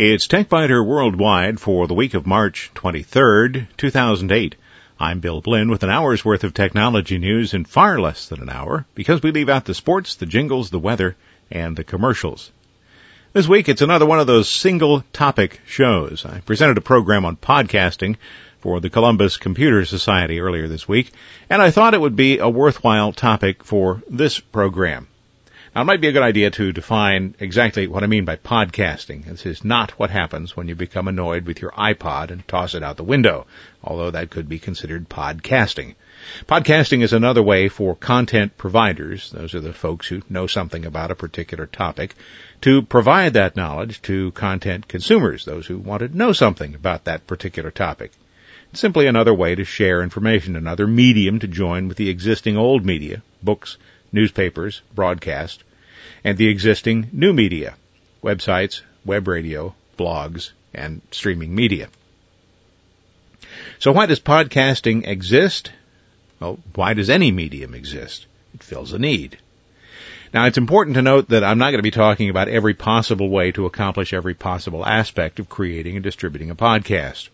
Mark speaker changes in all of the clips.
Speaker 1: It's TechByter Worldwide for the week of March 23rd, 2008. I'm Bill Blinn with an hour's worth of technology news in far less than an hour because we leave out the sports, the jingles, the weather, and the commercials. This week it's another one of those single topic shows. I presented a program on podcasting for the Columbus Computer Society earlier this week, and I thought it would be a worthwhile topic for this program. Now, it might be a good idea to define exactly what I mean by podcasting. This is not what happens when you become annoyed with your iPod and toss it out the window, although that could be considered podcasting. Podcasting is another way for content providers, those are the folks who know something about a particular topic, to provide that knowledge to content consumers, those who want to know something about that particular topic. It's simply another way to share information, another medium to join with the existing old media, books, newspapers, broadcast, and the existing new media, websites, web radio, blogs, and streaming media. So why does podcasting exist? Well, why does any medium exist? It fills a need. Now, it's important to note that I'm not going to be talking about every possible way to accomplish every possible aspect of creating and distributing a podcast.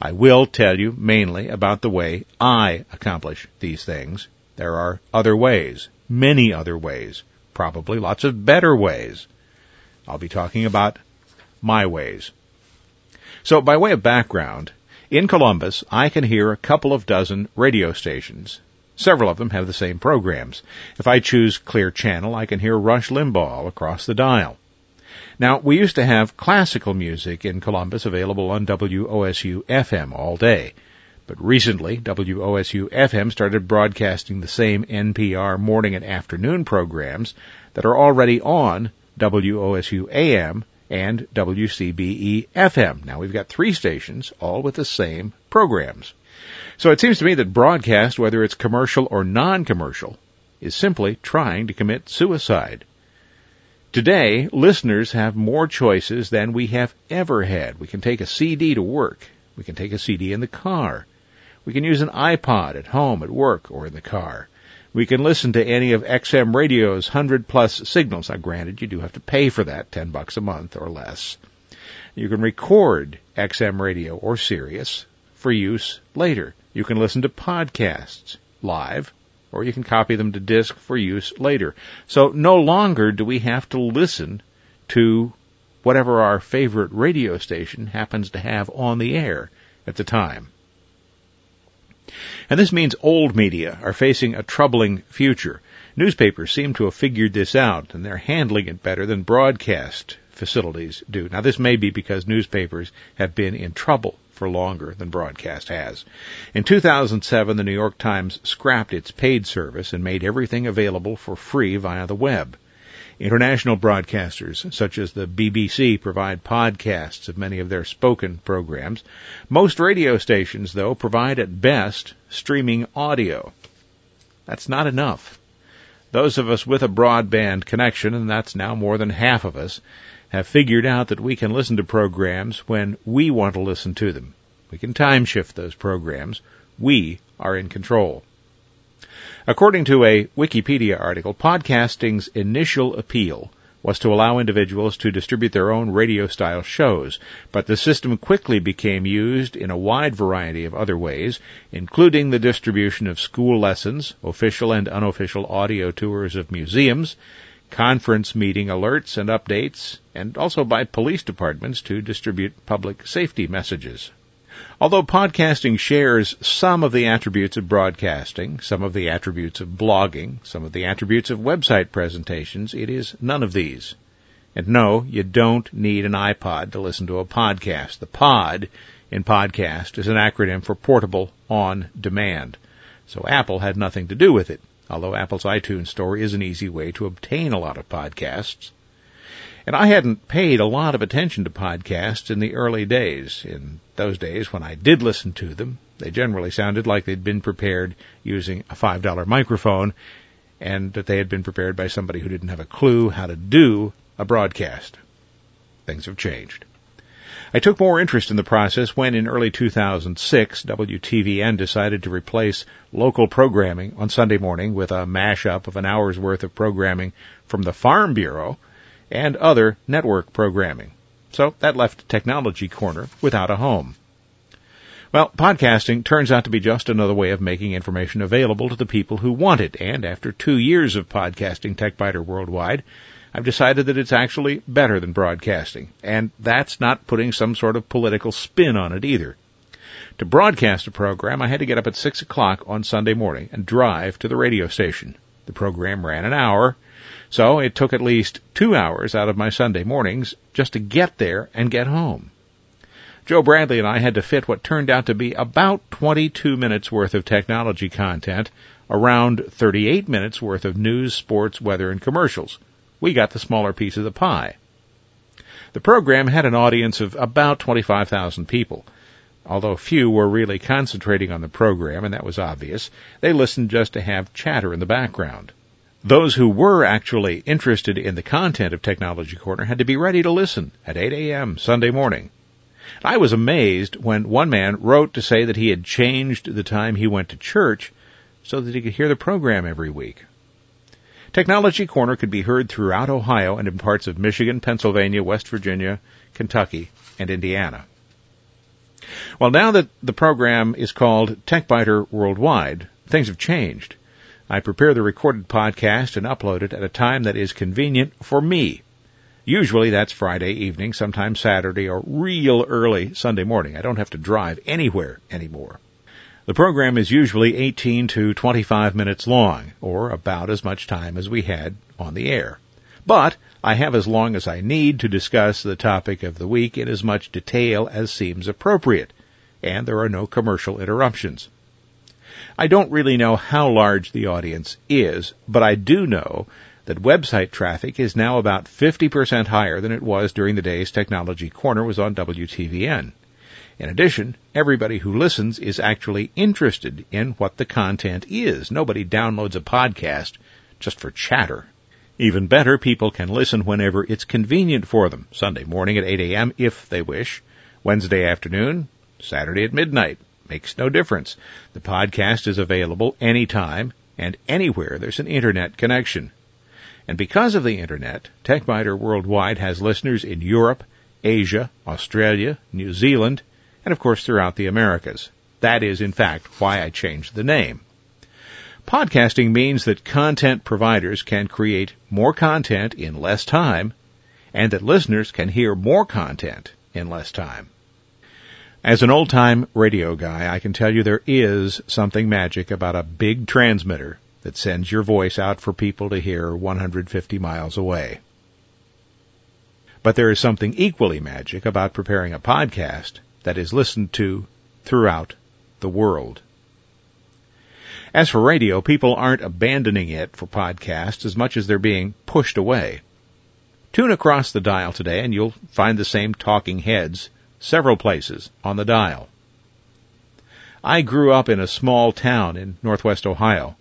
Speaker 1: I will tell you mainly about the way I accomplish these things. There are other ways, many other ways, probably lots of better ways. I'll be talking about my ways. So by way of background, in Columbus, I can hear a couple of dozen radio stations. Several of them have the same programs. If I choose Clear Channel, I can hear Rush Limbaugh across the dial. Now, we used to have classical music in Columbus available on WOSU FM all day. But recently, WOSU FM started broadcasting the same NPR morning and afternoon programs that are already on WOSU AM and WCBE FM. Now we've got three stations, all with the same programs. So it seems to me that broadcast, whether it's commercial or non-commercial, is simply trying to commit suicide. Today, listeners have more choices than we have ever had. We can take a CD to work. We can take a CD in the car. We can use an iPod at home, at work, or in the car. We can listen to any of XM Radio's 100 plus signals. Now granted, you do have to pay for that, 10 bucks a month or less. You can record XM Radio or Sirius for use later. You can listen to podcasts live or you can copy them to disk for use later. So no longer do we have to listen to whatever our favorite radio station happens to have on the air at the time. And this means old media are facing a troubling future. Newspapers seem to have figured this out, and they're handling it better than broadcast facilities do. Now, this may be because newspapers have been in trouble for longer than broadcast has. In 2007, the New York Times scrapped its paid service and made everything available for free via the web. International broadcasters, such as the BBC, provide podcasts of many of their spoken programs. Most radio stations, though, provide at best streaming audio. That's not enough. Those of us with a broadband connection, and that's now more than half of us, have figured out that we can listen to programs when we want to listen to them. We can time shift those programs. We are in control. According to a Wikipedia article, podcasting's initial appeal was to allow individuals to distribute their own radio style shows, but the system quickly became used in a wide variety of other ways, including the distribution of school lessons, official and unofficial audio tours of museums, conference meeting alerts and updates, and also by police departments to distribute public safety messages. Although podcasting shares some of the attributes of broadcasting, some of the attributes of blogging, some of the attributes of website presentations, it is none of these. And no, you don't need an iPod to listen to a podcast. The pod in podcast is an acronym for portable on demand. So Apple had nothing to do with it, although Apple's iTunes store is an easy way to obtain a lot of podcasts. And I hadn't paid a lot of attention to podcasts in the early days. In those days, when I did listen to them, they generally sounded like they'd been prepared using a $5 microphone and that they had been prepared by somebody who didn't have a clue how to do a broadcast. Things have changed. I took more interest in the process when in early 2006 WTVN decided to replace local programming on Sunday morning with a mashup of an hour's worth of programming from the Farm Bureau and other network programming. So that left Technology Corner without a home. Well, podcasting turns out to be just another way of making information available to the people who want it, and after two years of podcasting TechByter Worldwide, I've decided that it's actually better than broadcasting, and that's not putting some sort of political spin on it either. To broadcast a program, I had to get up at 6 o'clock on Sunday morning and drive to the radio station. The program ran an hour, so it took at least two hours out of my Sunday mornings just to get there and get home. Joe Bradley and I had to fit what turned out to be about 22 minutes worth of technology content around 38 minutes worth of news, sports, weather, and commercials. We got the smaller piece of the pie. The program had an audience of about 25,000 people. Although few were really concentrating on the program, and that was obvious, they listened just to have chatter in the background. Those who were actually interested in the content of Technology Corner had to be ready to listen at 8 a.m. Sunday morning. I was amazed when one man wrote to say that he had changed the time he went to church so that he could hear the program every week. Technology Corner could be heard throughout Ohio and in parts of Michigan, Pennsylvania, West Virginia, Kentucky, and Indiana. Well, now that the program is called TechByter Worldwide, things have changed. I prepare the recorded podcast and upload it at a time that is convenient for me. Usually that's Friday evening, sometimes Saturday, or real early Sunday morning. I don't have to drive anywhere anymore. The program is usually 18 to 25 minutes long, or about as much time as we had on the air. But I have as long as I need to discuss the topic of the week in as much detail as seems appropriate, and there are no commercial interruptions. I don't really know how large the audience is, but I do know that website traffic is now about 50% higher than it was during the days Technology Corner was on WTVN. In addition, everybody who listens is actually interested in what the content is. Nobody downloads a podcast just for chatter. Even better, people can listen whenever it's convenient for them. Sunday morning at 8 a.m. if they wish. Wednesday afternoon, Saturday at midnight. Makes no difference. The podcast is available anytime and anywhere there's an internet connection. And because of the internet, TechByter Worldwide has listeners in Europe, Asia, Australia, New Zealand, and of course throughout the Americas. That is, in fact, why I changed the name. Podcasting means that content providers can create more content in less time, and that listeners can hear more content in less time. As an old time radio guy, I can tell you there is something magic about a big transmitter that sends your voice out for people to hear 150 miles away. But there is something equally magic about preparing a podcast that is listened to throughout the world. As for radio, people aren't abandoning it for podcasts as much as they're being pushed away. Tune across the dial today and you'll find the same talking heads several places on the dial. I grew up in a small town in northwest Ohio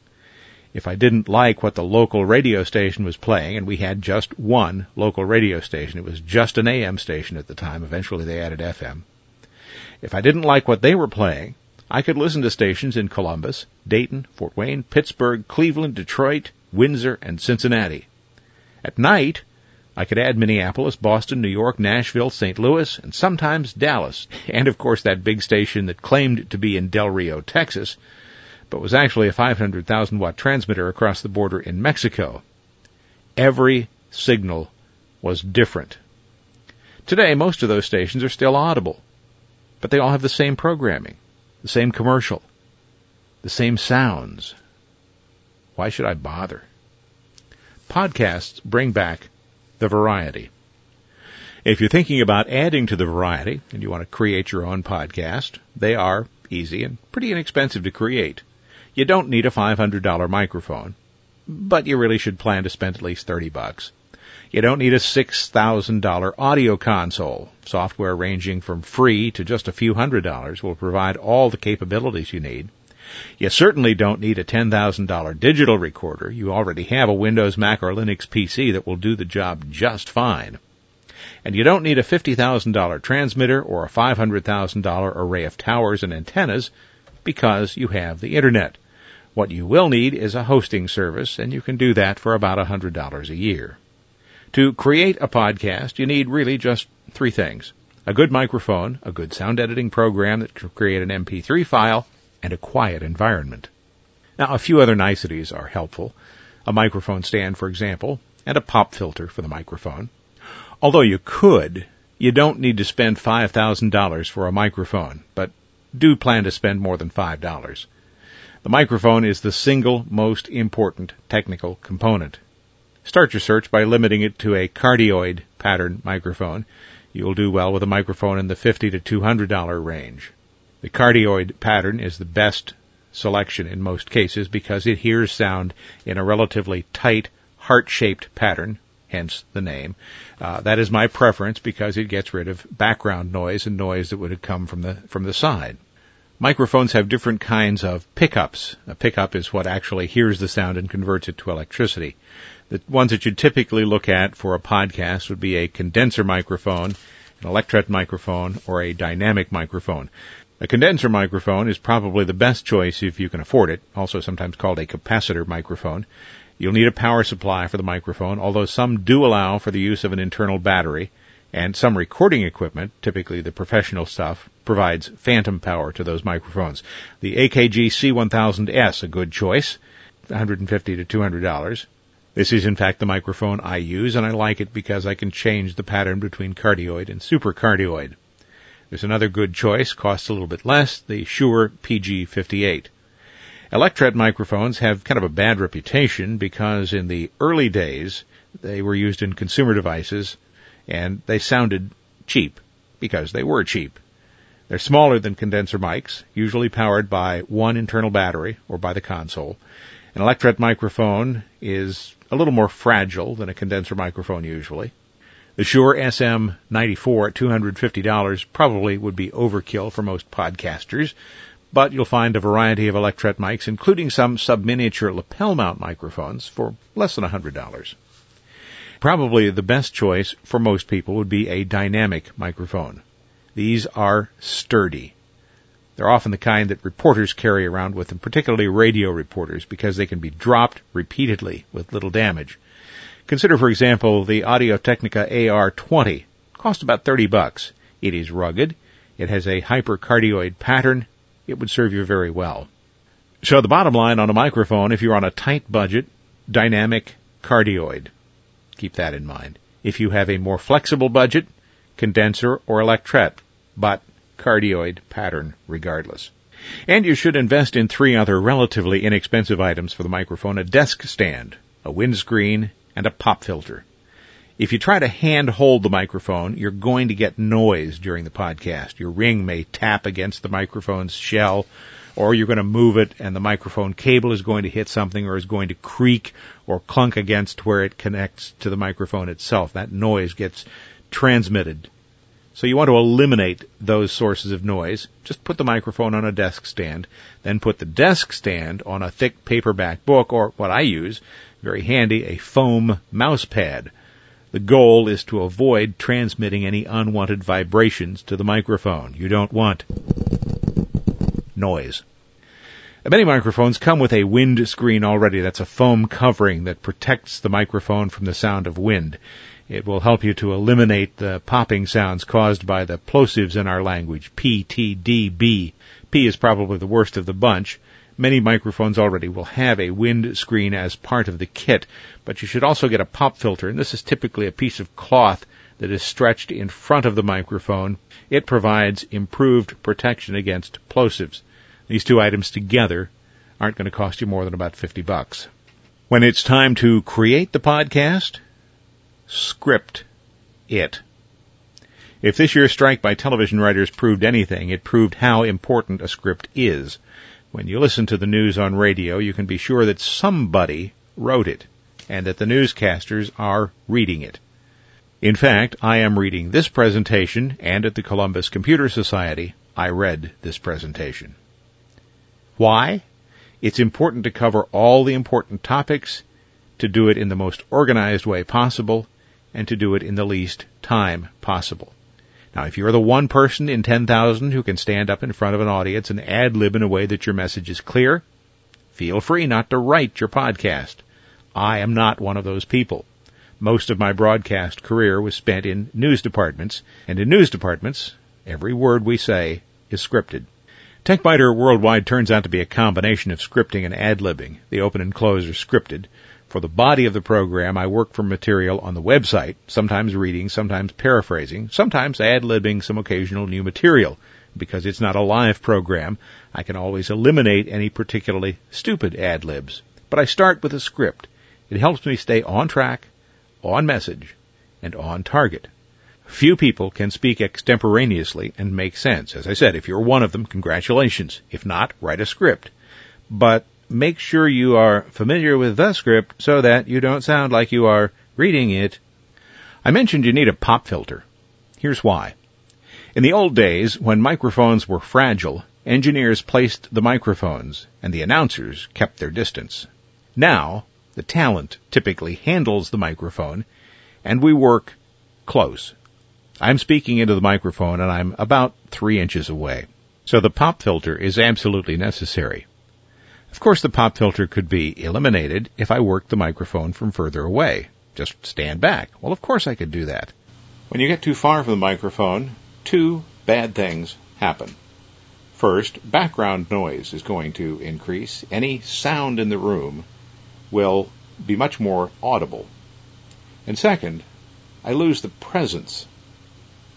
Speaker 1: if I didn't like what the local radio station was playing, and we had just one local radio station, it was just an AM station at the time, eventually they added FM. If I didn't like what they were playing, I could listen to stations in Columbus, Dayton, Fort Wayne, Pittsburgh, Cleveland, Detroit, Windsor, and Cincinnati. At night, I could add Minneapolis, Boston, New York, Nashville, St. Louis, and sometimes Dallas, and of course that big station that claimed to be in Del Rio, Texas, but was actually a 500,000 watt transmitter across the border in Mexico. Every signal was different. Today, most of those stations are still audible, but they all have the same programming, the same commercial, the same sounds. Why should I bother? Podcasts bring back the variety. If you're thinking about adding to the variety and you want to create your own podcast, they are easy and pretty inexpensive to create. You don't need a $500 microphone, but you really should plan to spend at least 30 bucks. You don't need a $6,000 audio console. Software ranging from free to just a few hundred dollars will provide all the capabilities you need. You certainly don't need a $10,000 digital recorder. You already have a Windows, Mac, or Linux PC that will do the job just fine. And you don't need a $50,000 transmitter or a $500,000 array of towers and antennas because you have the Internet. What you will need is a hosting service, and you can do that for about $100 a year. To create a podcast, you need really just three things. A good microphone, a good sound editing program that can create an MP3 file, and a quiet environment. Now, a few other niceties are helpful. A microphone stand, for example, and a pop filter for the microphone. Although you could, you don't need to spend $5,000 for a microphone, but do plan to spend more than $5. The microphone is the single most important technical component. Start your search by limiting it to a cardioid pattern microphone. You'll do well with a microphone in the $50 to $200 range. The cardioid pattern is the best selection in most cases because it hears sound in a relatively tight, heart-shaped pattern, hence the name. Uh, that is my preference because it gets rid of background noise and noise that would have come from the from the side. Microphones have different kinds of pickups. A pickup is what actually hears the sound and converts it to electricity. The ones that you'd typically look at for a podcast would be a condenser microphone, an electret microphone, or a dynamic microphone. A condenser microphone is probably the best choice if you can afford it, also sometimes called a capacitor microphone. You'll need a power supply for the microphone, although some do allow for the use of an internal battery, and some recording equipment, typically the professional stuff, provides phantom power to those microphones. The AKG C1000S, a good choice, 150 to 200 dollars. This is in fact the microphone I use, and I like it because I can change the pattern between cardioid and supercardioid. There's another good choice, costs a little bit less, the Shure PG58. Electret microphones have kind of a bad reputation because in the early days they were used in consumer devices and they sounded cheap because they were cheap. They're smaller than condenser mics, usually powered by one internal battery or by the console. An electret microphone is a little more fragile than a condenser microphone usually. The Shure SM94 at $250 probably would be overkill for most podcasters, but you'll find a variety of Electret mics, including some sub-miniature lapel mount microphones for less than $100. Probably the best choice for most people would be a dynamic microphone. These are sturdy. They're often the kind that reporters carry around with them, particularly radio reporters, because they can be dropped repeatedly with little damage. Consider, for example, the Audio Technica AR20. Cost about 30 bucks. It is rugged. It has a hypercardioid pattern. It would serve you very well. So the bottom line on a microphone, if you're on a tight budget, dynamic cardioid. Keep that in mind. If you have a more flexible budget, condenser or electret, but cardioid pattern regardless. And you should invest in three other relatively inexpensive items for the microphone, a desk stand, a windscreen, and a pop filter. If you try to hand hold the microphone, you're going to get noise during the podcast. Your ring may tap against the microphone's shell, or you're going to move it and the microphone cable is going to hit something or is going to creak or clunk against where it connects to the microphone itself. That noise gets transmitted. So you want to eliminate those sources of noise. Just put the microphone on a desk stand, then put the desk stand on a thick paperback book or what I use very handy, a foam mouse pad. The goal is to avoid transmitting any unwanted vibrations to the microphone. You don't want noise. Many microphones come with a wind screen already. That's a foam covering that protects the microphone from the sound of wind. It will help you to eliminate the popping sounds caused by the plosives in our language. P, T, D, B. P is probably the worst of the bunch. Many microphones already will have a wind screen as part of the kit, but you should also get a pop filter, and this is typically a piece of cloth that is stretched in front of the microphone. It provides improved protection against plosives. These two items together aren't going to cost you more than about 50 bucks. When it's time to create the podcast, script it. If this year's strike by television writers proved anything, it proved how important a script is. When you listen to the news on radio, you can be sure that somebody wrote it and that the newscasters are reading it. In fact, I am reading this presentation and at the Columbus Computer Society, I read this presentation. Why? It's important to cover all the important topics, to do it in the most organized way possible, and to do it in the least time possible. Now, if you're the one person in 10,000 who can stand up in front of an audience and ad lib in a way that your message is clear, feel free not to write your podcast. I am not one of those people. Most of my broadcast career was spent in news departments, and in news departments, every word we say is scripted. TechByter Worldwide turns out to be a combination of scripting and ad-libbing. The open and close are scripted. For the body of the program, I work from material on the website, sometimes reading, sometimes paraphrasing, sometimes ad-libbing some occasional new material. Because it's not a live program, I can always eliminate any particularly stupid ad-libs. But I start with a script. It helps me stay on track, on message, and on target. Few people can speak extemporaneously and make sense. As I said, if you're one of them, congratulations. If not, write a script. But make sure you are familiar with the script so that you don't sound like you are reading it. I mentioned you need a pop filter. Here's why. In the old days, when microphones were fragile, engineers placed the microphones and the announcers kept their distance. Now, the talent typically handles the microphone and we work close. I'm speaking into the microphone and I'm about three inches away. So the pop filter is absolutely necessary. Of course, the pop filter could be eliminated if I worked the microphone from further away. Just stand back. Well, of course I could do that. When you get too far from the microphone, two bad things happen. First, background noise is going to increase. Any sound in the room will be much more audible. And second, I lose the presence.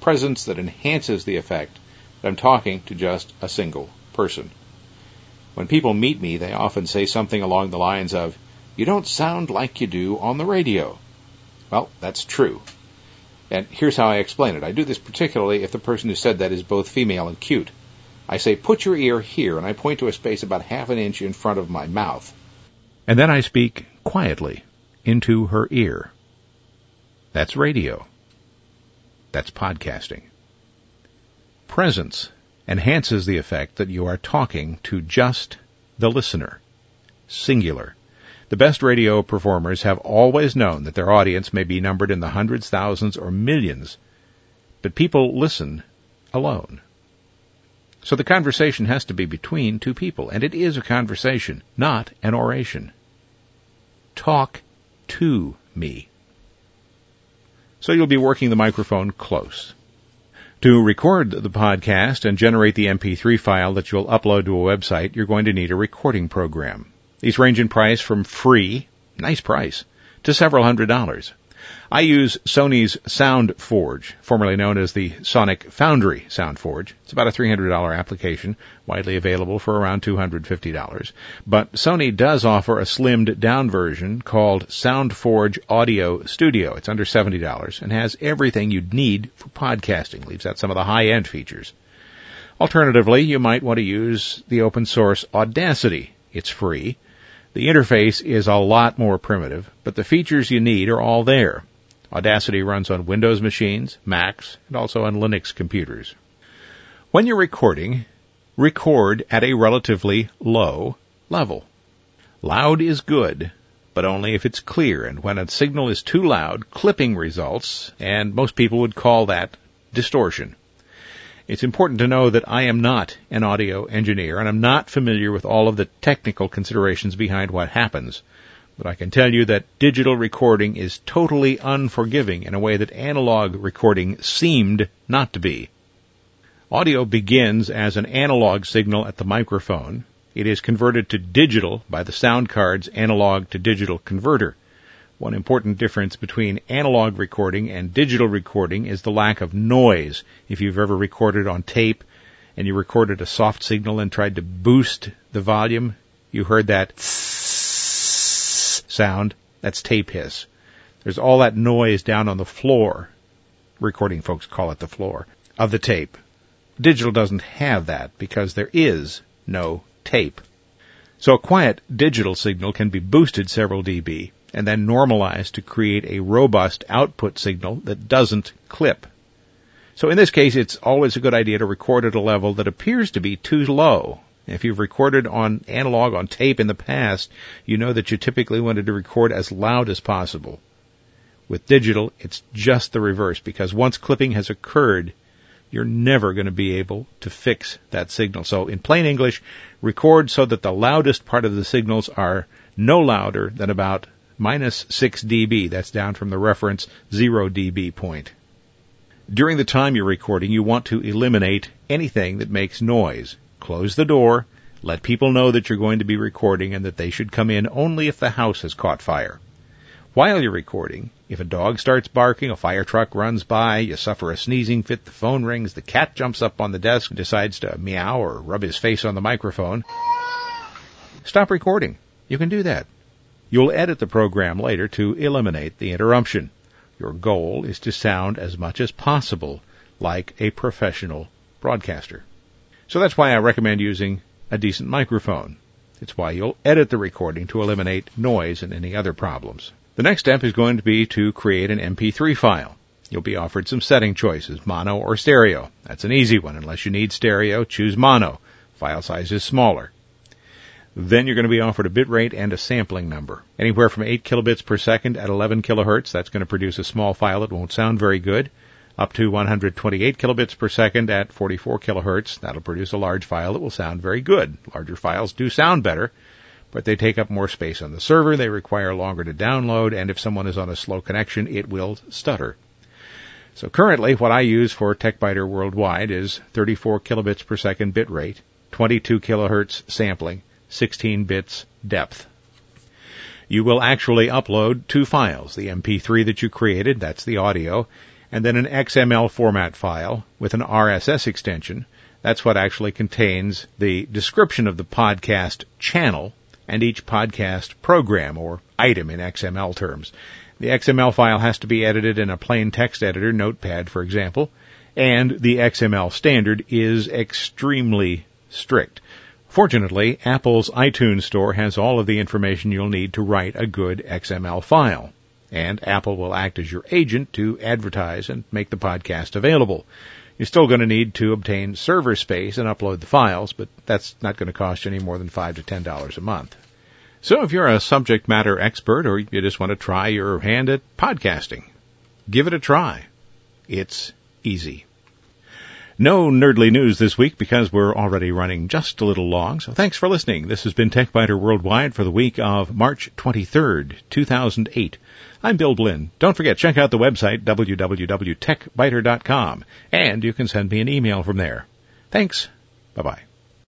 Speaker 1: Presence that enhances the effect that I'm talking to just a single person. When people meet me, they often say something along the lines of, You don't sound like you do on the radio. Well, that's true. And here's how I explain it. I do this particularly if the person who said that is both female and cute. I say, Put your ear here, and I point to a space about half an inch in front of my mouth. And then I speak quietly into her ear. That's radio. That's podcasting. Presence enhances the effect that you are talking to just the listener. Singular. The best radio performers have always known that their audience may be numbered in the hundreds, thousands, or millions, but people listen alone. So the conversation has to be between two people, and it is a conversation, not an oration. Talk to me. So you'll be working the microphone close. To record the podcast and generate the MP3 file that you'll upload to a website, you're going to need a recording program. These range in price from free, nice price, to several hundred dollars. I use Sony's Sound Forge, formerly known as the Sonic Foundry Sound Forge. It's about a $300 application, widely available for around $250. But Sony does offer a slimmed down version called Sound Forge Audio Studio. It's under $70 and has everything you'd need for podcasting, leaves out some of the high end features. Alternatively, you might want to use the open source Audacity. It's free. The interface is a lot more primitive, but the features you need are all there. Audacity runs on Windows machines, Macs, and also on Linux computers. When you're recording, record at a relatively low level. Loud is good, but only if it's clear, and when a signal is too loud, clipping results, and most people would call that distortion. It's important to know that I am not an audio engineer, and I'm not familiar with all of the technical considerations behind what happens. But I can tell you that digital recording is totally unforgiving in a way that analog recording seemed not to be. Audio begins as an analog signal at the microphone. It is converted to digital by the sound card's analog to digital converter. One important difference between analog recording and digital recording is the lack of noise. If you've ever recorded on tape and you recorded a soft signal and tried to boost the volume, you heard that sound, that's tape hiss. There's all that noise down on the floor. Recording folks call it the floor of the tape. Digital doesn't have that because there is no tape. So a quiet digital signal can be boosted several dB and then normalized to create a robust output signal that doesn't clip. So in this case, it's always a good idea to record at a level that appears to be too low if you've recorded on analog on tape in the past, you know that you typically wanted to record as loud as possible. With digital, it's just the reverse because once clipping has occurred, you're never going to be able to fix that signal. So in plain English, record so that the loudest part of the signals are no louder than about minus 6 dB. That's down from the reference 0 dB point. During the time you're recording, you want to eliminate anything that makes noise. Close the door, let people know that you're going to be recording and that they should come in only if the house has caught fire. While you're recording, if a dog starts barking, a fire truck runs by, you suffer a sneezing fit, the phone rings, the cat jumps up on the desk and decides to meow or rub his face on the microphone, stop recording. You can do that. You'll edit the program later to eliminate the interruption. Your goal is to sound as much as possible like a professional broadcaster. So that's why I recommend using a decent microphone. It's why you'll edit the recording to eliminate noise and any other problems. The next step is going to be to create an MP3 file. You'll be offered some setting choices, mono or stereo. That's an easy one. Unless you need stereo, choose mono. File size is smaller. Then you're going to be offered a bit rate and a sampling number. Anywhere from 8 kilobits per second at 11 kilohertz, that's going to produce a small file that won't sound very good. Up to 128 kilobits per second at 44 kilohertz, that'll produce a large file that will sound very good. Larger files do sound better, but they take up more space on the server, they require longer to download, and if someone is on a slow connection, it will stutter. So currently, what I use for TechByter Worldwide is 34 kilobits per second bit rate, 22 kilohertz sampling, 16 bits depth. You will actually upload two files, the MP3 that you created, that's the audio, and then an XML format file with an RSS extension. That's what actually contains the description of the podcast channel and each podcast program or item in XML terms. The XML file has to be edited in a plain text editor, Notepad for example, and the XML standard is extremely strict. Fortunately, Apple's iTunes Store has all of the information you'll need to write a good XML file. And Apple will act as your agent to advertise and make the podcast available. You're still going to need to obtain server space and upload the files, but that's not going to cost you any more than five to ten dollars a month. So if you're a subject matter expert or you just want to try your hand at podcasting, give it a try. It's easy. No nerdly news this week because we're already running just a little long. So thanks for listening. This has been TechByter Worldwide for the week of March 23rd, 2008. I'm Bill Blinn. Don't forget, check out the website, www.techbyter.com, and you can send me an email from there. Thanks. Bye bye.